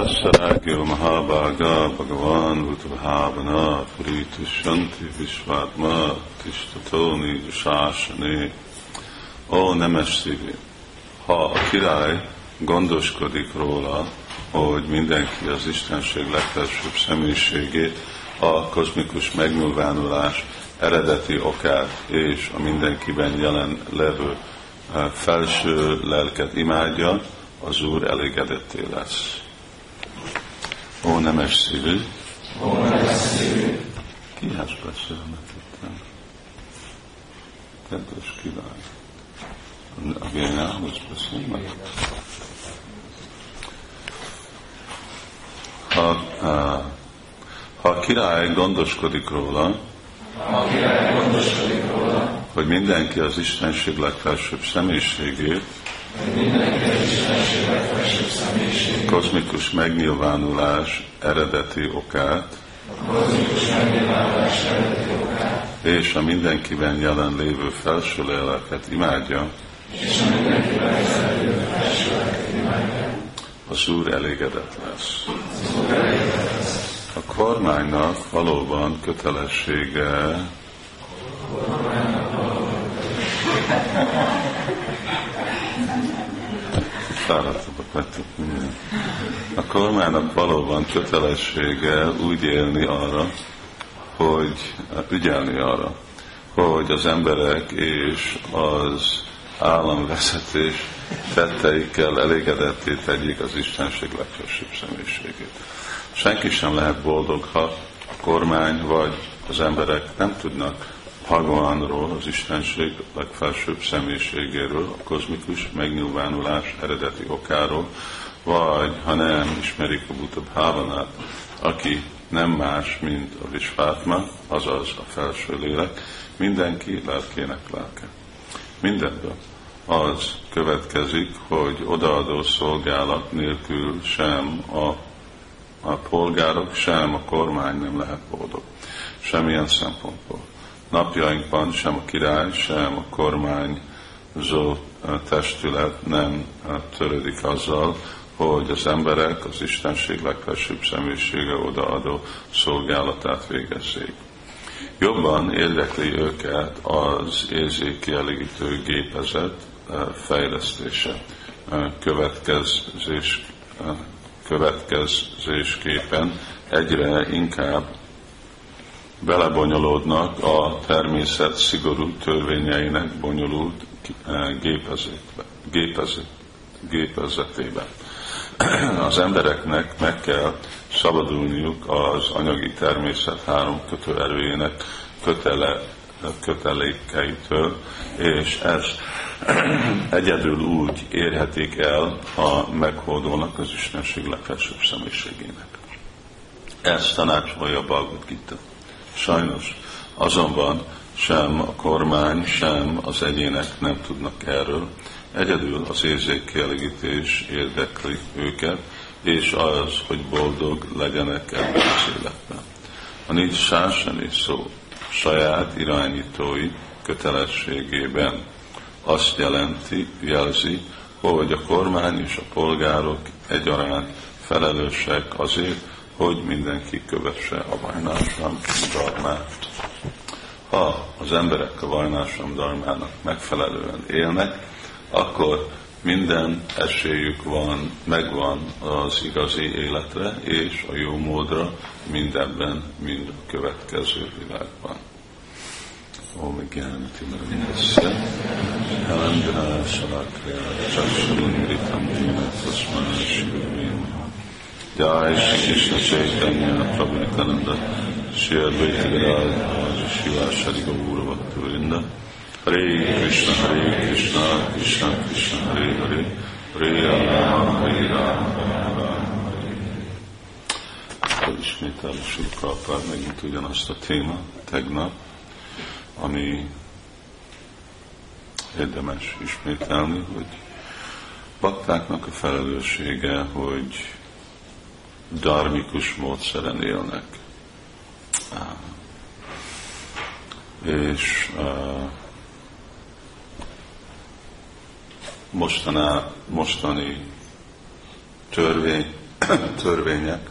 Mahabhaga Bhagavan Utavhavana Puritu Shanti Vishvatma Tistatóni Sásani Ó nemes szívű, ha a király gondoskodik róla, hogy mindenki az Istenség legfelsőbb személyiségét, a kozmikus megnyilvánulás eredeti okát és a mindenkiben jelen levő eh, felső lelket imádja, az Úr elégedetté lesz. Ó, nemes szívű! Ó, nemes szívű! Kihez beszélnek itt? Kedves király! A Génához beszélnek? Ha, ha a király gondoskodik róla, ha a király gondoskodik róla, hogy mindenki az Istenség legfelsőbb személyiségét, kozmikus megnyilvánulás eredeti okát, és a mindenkiben jelen lévő felső léleket imádja, az Úr elégedett lesz. A kormánynak valóban kötelessége fáradtabbak lettek. A kormánynak valóban kötelessége úgy élni arra, hogy ügyelni arra, hogy az emberek és az államvezetés tetteikkel elégedetté tegyék az Istenség legfelsőbb személyiségét. Senki sem lehet boldog, ha a kormány vagy az emberek nem tudnak Bhagavanról, az Istenség legfelsőbb személyiségéről, a kozmikus megnyilvánulás eredeti okáról, vagy ha nem ismerik a Buddha Bhavanát, aki nem más, mint a Visvátma, azaz a felső lélek, mindenki lelkének lelke. Mindenből az következik, hogy odaadó szolgálat nélkül sem a, a polgárok, sem a kormány nem lehet boldog. Semmilyen szempontból napjainkban sem a király, sem a kormányzó testület nem törődik azzal, hogy az emberek az Istenség legfelsőbb személyisége odaadó szolgálatát végezzék. Jobban érdekli őket az érzékielégítő gépezet fejlesztése, következés, következésképpen egyre inkább belebonyolódnak a természet szigorú törvényeinek bonyolult eh, gépezetbe, gépezet, gépezetébe. Az embereknek meg kell szabadulniuk az anyagi természet három kötőerőjének kötele, kötelékeitől, és ezt egyedül úgy érhetik el, ha meghódolnak az Istenség legfelsőbb személyiségének. Ezt tanácsolja a Bhagavad Gita. Sajnos azonban sem a kormány, sem az egyének nem tudnak erről. Egyedül az érzékkielégítés érdekli őket, és az, hogy boldog legyenek ebben az életben. A nincs sásani szó saját irányítói kötelességében azt jelenti, jelzi, hogy a kormány és a polgárok egyaránt felelősek azért, hogy mindenki kövesse a vajnásam darmát. Ha az emberek a vajnásam darmának megfelelően élnek, akkor minden esélyük van, megvan az igazi életre és a jó módra mindenben, mind a következő világban. Om Gyanti Marindasya Helandra Salakya Chakshurumritam Dina Tasmana Shivim Jai Shri Krishna Chaitanya Prabhu Nityananda Shri Advaita Gadadhara Shiva Shri Gaura Bhakta Vrinda Hare Krishna Hare Krishna Krishna Krishna Hare Hare. Hare Rama Hare Rama Ismétel Sri Prabhupád megint ugyanazt a téma tegnap, ami érdemes ismételni, hogy baktáknak a felelőssége, hogy darmikus módszeren élnek. És mostaná, mostani törvény törvények,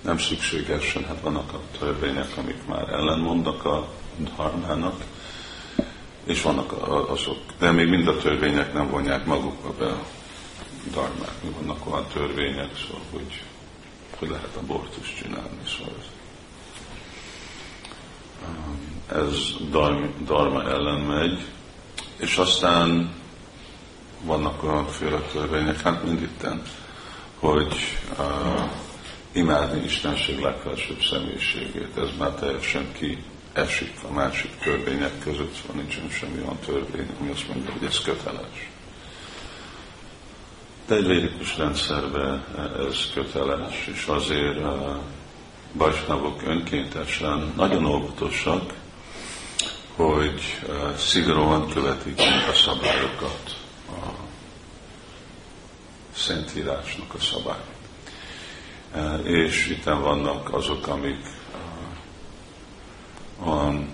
nem szükségesen, hát vannak a törvények, amik már ellenmondnak a dharmának, és vannak azok, de még mind a törvények nem vonják magukba be a dharmát. Vannak olyan törvények, szóval, hogy, hogy lehet abortus csinálni, szóval. Ez dharma ellen megy, és aztán vannak olyanféle törvények, hát mind itten, hogy uh, imádni Istenség legfelsőbb személyiségét, ez már teljesen ki esik a másik törvények között, van nincsen semmi olyan törvény, ami azt mondja, hogy ez köteles. De egy védikus rendszerben ez köteles, és azért a bajsnavok önkéntesen nagyon óvatosak, hogy szigorúan követik a szabályokat, a Szentírásnak a szabályok. És itt vannak azok, amik olyan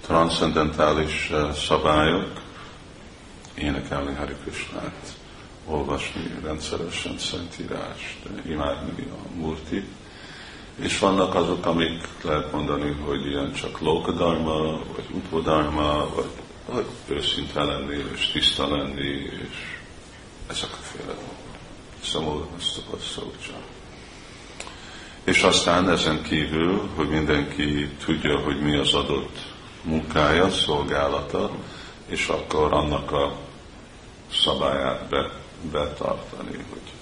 transzendentális szabályok, énekelni Hari Krishnát, olvasni rendszeresen Szentírást, imádni a Murtit, és vannak azok, amik lehet mondani, hogy ilyen csak lokadarma, vagy upodarma, vagy, vagy őszinte lenni, és tiszta lenni, és ezek a féle. Szomorú ezt a szócsán. És aztán ezen kívül, hogy mindenki tudja, hogy mi az adott munkája, szolgálata, és akkor annak a szabályát be, betartani, hogy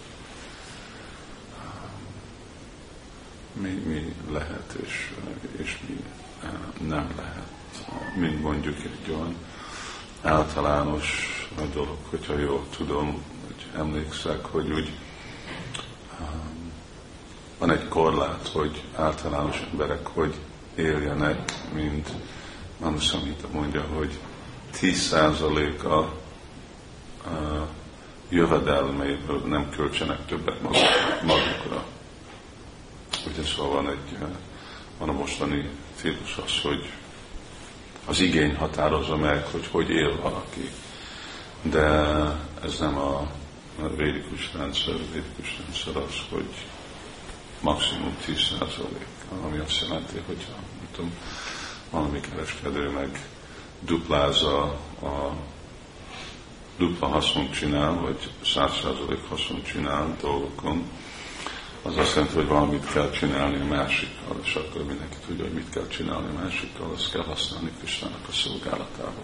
mi, mi lehet és, és mi nem lehet. Mint mondjuk egy olyan általános dolog, hogyha jól tudom, hogy emlékszek, hogy úgy van egy korlát, hogy általános emberek hogy éljenek, mint Manu Samhita mondja, hogy 10% a, a jövedelmeiből nem költsenek többet magukra. Ugye szóval van egy, van a mostani stílus az, hogy az igény határozza meg, hogy hogy él valaki. De ez nem a védikus rendszer, a védikus rendszer az, hogy maximum 10 százalék, ami azt jelenti, hogy tudom, valami kereskedő meg duplázza a dupla hasznunk csinál, vagy száz százalék hasznunk csinál dolgokon, az azt jelenti, hogy valamit kell csinálni a másikkal, és akkor mindenki tudja, hogy mit kell csinálni a másikkal, azt kell használni Krisztának a szolgálatába.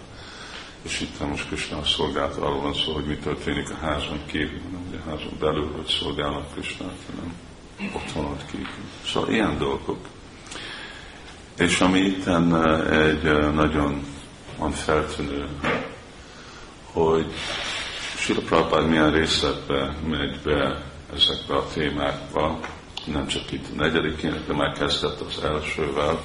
És itt most Krishna a szolgálat arról van szó, hogy mi történik a házon kívül, nem ugye a házon belül, hogy szolgálnak Krishnát, hanem ott kívül. Szóval ilyen dolgok. És ami itt egy nagyon van feltűnő, hogy Sila Prabhupád milyen részletbe megy be ezekbe a témákba, nem csak itt a negyedikén, de már kezdett az elsővel.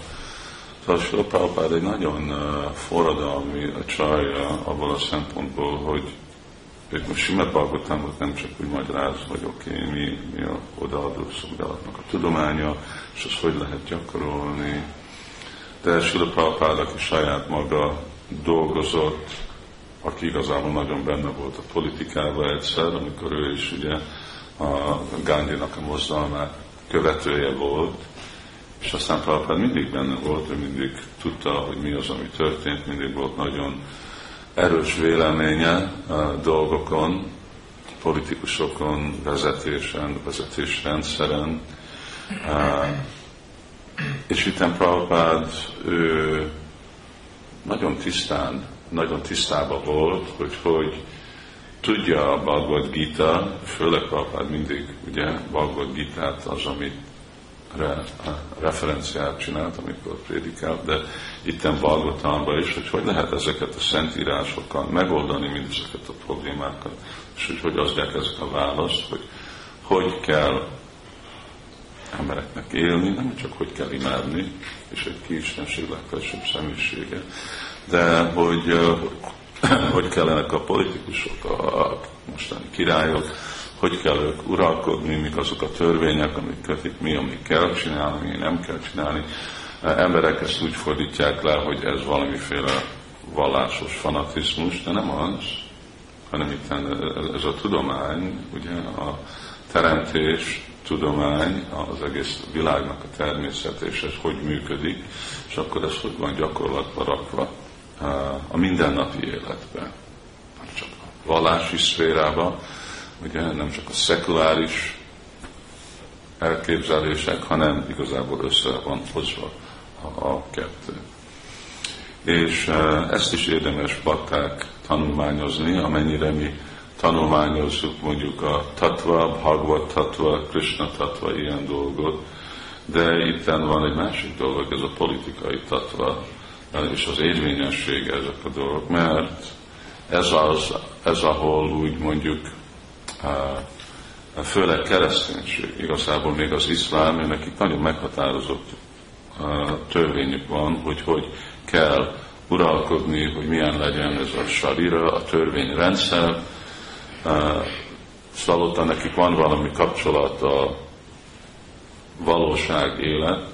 Tehát Sila Prabhupád egy nagyon forradalmi csajja abból a szempontból, hogy ők most Simad Bhagavatamot nem csak úgy magyaráz, hogy oké, okay, mi, mi a odaadó szolgálatnak a tudománya, és azt hogy lehet gyakorolni. De Sila Prabhupád, aki saját maga dolgozott, aki igazából nagyon benne volt a politikában egyszer, amikor ő is ugye a Gandhi-nak a mozdalmát követője volt, és aztán Prabhupád mindig benne volt, ő mindig tudta, hogy mi az, ami történt, mindig volt nagyon erős véleménye a dolgokon, politikusokon, vezetésen, vezetésrendszeren. És itt Prabhupád, ő nagyon tisztán, nagyon tisztában volt, hogy hogy tudja a Bhagavad Gita, főleg Prabhupád mindig ugye Bhagavad Gita-t az, amit re, referenciát csinált, amikor prédikált, de itten Balgotamban is, hogy hogy lehet ezeket a szentírásokkal megoldani mindezeket a problémákat, és hogy hogy adják ezek a választ, hogy hogy kell embereknek élni, nem csak hogy kell imádni, és egy kiistenség legfelsőbb személyisége, de hogy hogy kellenek a politikusok, a mostani királyok, hogy kell ők uralkodni, mik azok a törvények, amik kötik, mi, amit kell csinálni, mi nem kell csinálni. Emberek ezt úgy fordítják le, hogy ez valamiféle vallásos fanatizmus, de nem az, hanem itt ez a tudomány, ugye a teremtés, tudomány, az egész világnak a természet, és ez hogy működik, és akkor ez hogy van gyakorlatba rakva a mindennapi életben. Nem csak a vallási szférába, ugye nem csak a szekuláris elképzelések, hanem igazából össze van hozva a, kettő. És ezt is érdemes bakták tanulmányozni, amennyire mi tanulmányozzuk mondjuk a tatva, Bhagavad tatva, Krishna tatva, ilyen dolgot, de itt van egy másik dolog, ez a politikai tatva, és az érvényesség ezek a dolgok, mert ez az, ez ahol úgy mondjuk főleg kereszténység, igazából még az iszlám, nekik nagyon meghatározott törvényük van, hogy hogy kell uralkodni, hogy milyen legyen ez a sarira, a törvényrendszer. Szóval nekik van valami kapcsolat a valóság élet,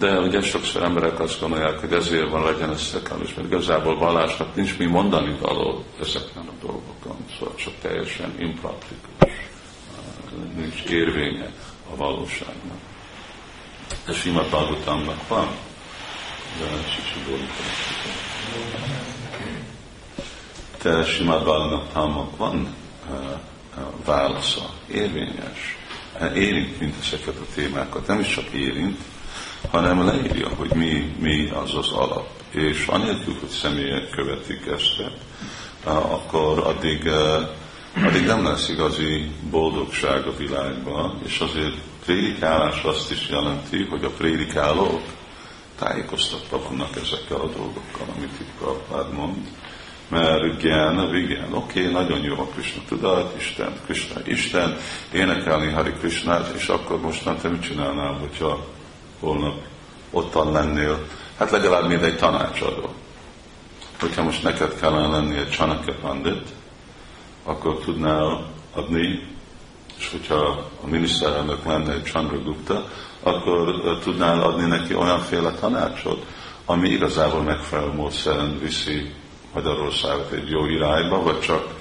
de ugye sokszor emberek azt gondolják, hogy ezért van legyen ez szekális, mert igazából vallásnak nincs mi mondani való ezekben a dolgokon, szóval csak teljesen impraktikus, nincs érvénye a valóságnak. De sima Bhagavatamnak van, de Sisi Te sima Bhagavatamnak van válasza, érvényes, érint mint ezeket a témákat, nem is csak érint, hanem leírja, hogy mi, mi az az alap. És anélkül, hogy személyek követik ezt, akkor addig, addig nem lesz igazi boldogság a világban, és azért prédikálás azt is jelenti, hogy a prédikálók tájékoztatnak ezekkel a dolgokkal, amit itt Prabhupád mond. Mert igen, igen, oké, okay, nagyon jó a Krishna tudat, Isten, Krishna, Isten, énekelni Hari Krishnát, és akkor mostan te mit csinálnál, hogyha holnap ottan lennél, hát legalább mint egy tanácsadó. Hogyha most neked kellene lenni egy Csanaka Pandit, akkor tudnál adni, és hogyha a miniszterelnök lenne egy Chandragupta, akkor tudnál adni neki olyanféle tanácsot, ami igazából megfelelő módszeren viszi Magyarországot egy jó irányba, vagy csak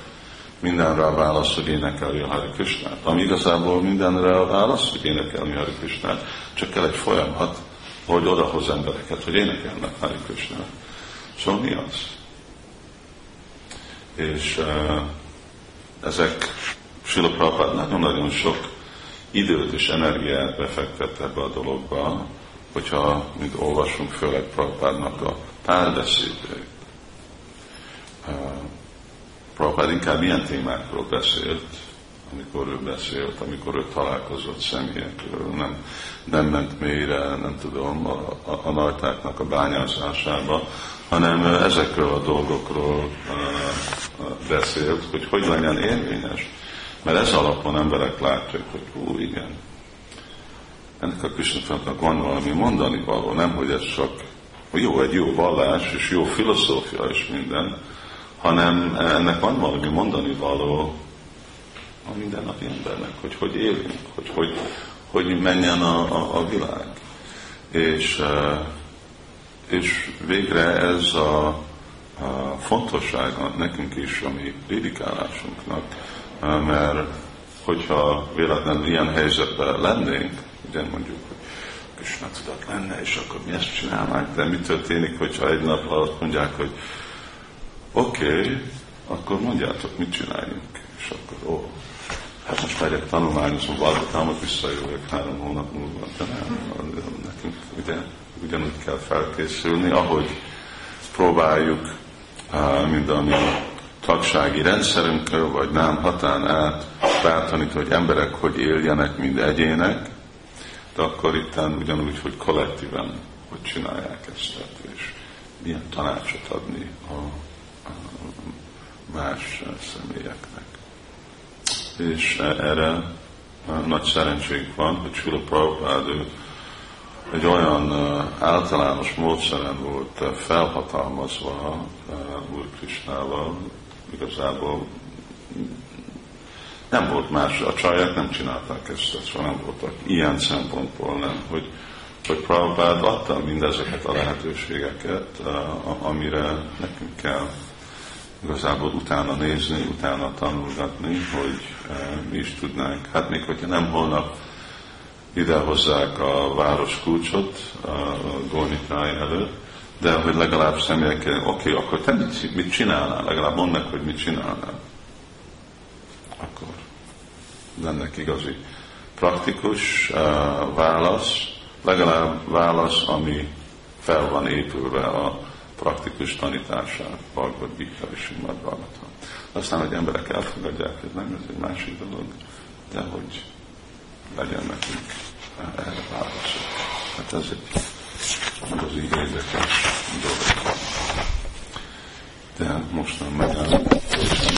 mindenre a válasz, hogy énekelni a Hari Krishnát. Ami igazából mindenre a válasz, hogy énekelni a Hari Krishnát, csak kell egy folyamat, hogy odahoz embereket, hogy énekelnek Hari Krishnát. Szóval mi az? És ezek Sila Prabhupád nagyon-nagyon sok időt és energiát befektet ebbe a dologba, hogyha, mint olvasunk, főleg Prabhupádnak a párbeszédeit. Prabhupád inkább ilyen témákról beszélt, amikor ő beszélt, amikor ő találkozott személyekről, nem, nem ment mélyre, nem tudom, a, a, a najtáknak a bányászásába, hanem ezekről a dolgokról beszélt, hogy hogy legyen érvényes. Mert ez alapon emberek látják, hogy hú, igen, ennek a Krishnafantnak van valami mondani való, nem, hogy ez csak jó, egy jó vallás, és jó filozófia és minden, hanem ennek van valami mondani való a mindennapi embernek, hogy hogy élünk, hogy hogy, hogy menjen a, a, a világ. És, és végre ez a, a fontossága nekünk is, a mi prédikálásunknak, mert hogyha véletlenül ilyen helyzetben lennénk, ugye mondjuk, hogy Krishna tudat lenne, és akkor mi ezt csinálnánk, de mi történik, hogyha egy nap alatt mondják, hogy oké, okay, akkor mondjátok, mit csináljunk. És akkor, ó, hát most megyek tanulmányozom, valdatámat visszajövök három hónap múlva, de nem, nekünk ugye, ugyanúgy kell felkészülni, ahogy próbáljuk mind a mi tagsági rendszerünkkel, vagy nem hatán át bátorítani, hogy emberek hogy éljenek, mind egyének, de akkor itt ugyanúgy, hogy kollektíven hogy csinálják ezt, és milyen tanácsot adni a más személyeknek. És erre nagy szerencsénk van, hogy Sula Prabhupád egy olyan általános módszeren volt felhatalmazva Úr Krisnával, igazából nem volt más, a csajok nem csinálták ezt, szóval nem voltak ilyen szempontból nem, hogy, hogy Prabhupád adta mindezeket a lehetőségeket, amire nekünk kell igazából utána nézni, utána tanulgatni, hogy mi is tudnánk. Hát még hogyha nem holnap idehozzák a város kulcsot a Gornitráj előtt, de hogy legalább személyek, oké, okay, akkor te mit, mit csinálnál? Legalább mondd meg, hogy mit csinálnál. Akkor lennek igazi praktikus uh, válasz, legalább válasz, ami fel van épülve a praktikus tanításán, Bhagavad Gita és Simad Aztán, hogy emberek elfogadják, ez nem ez egy másik dolog, de hogy legyen nekünk erre válaszok. Hát ez egy igazi érdekes dolog. De most nem megállunk.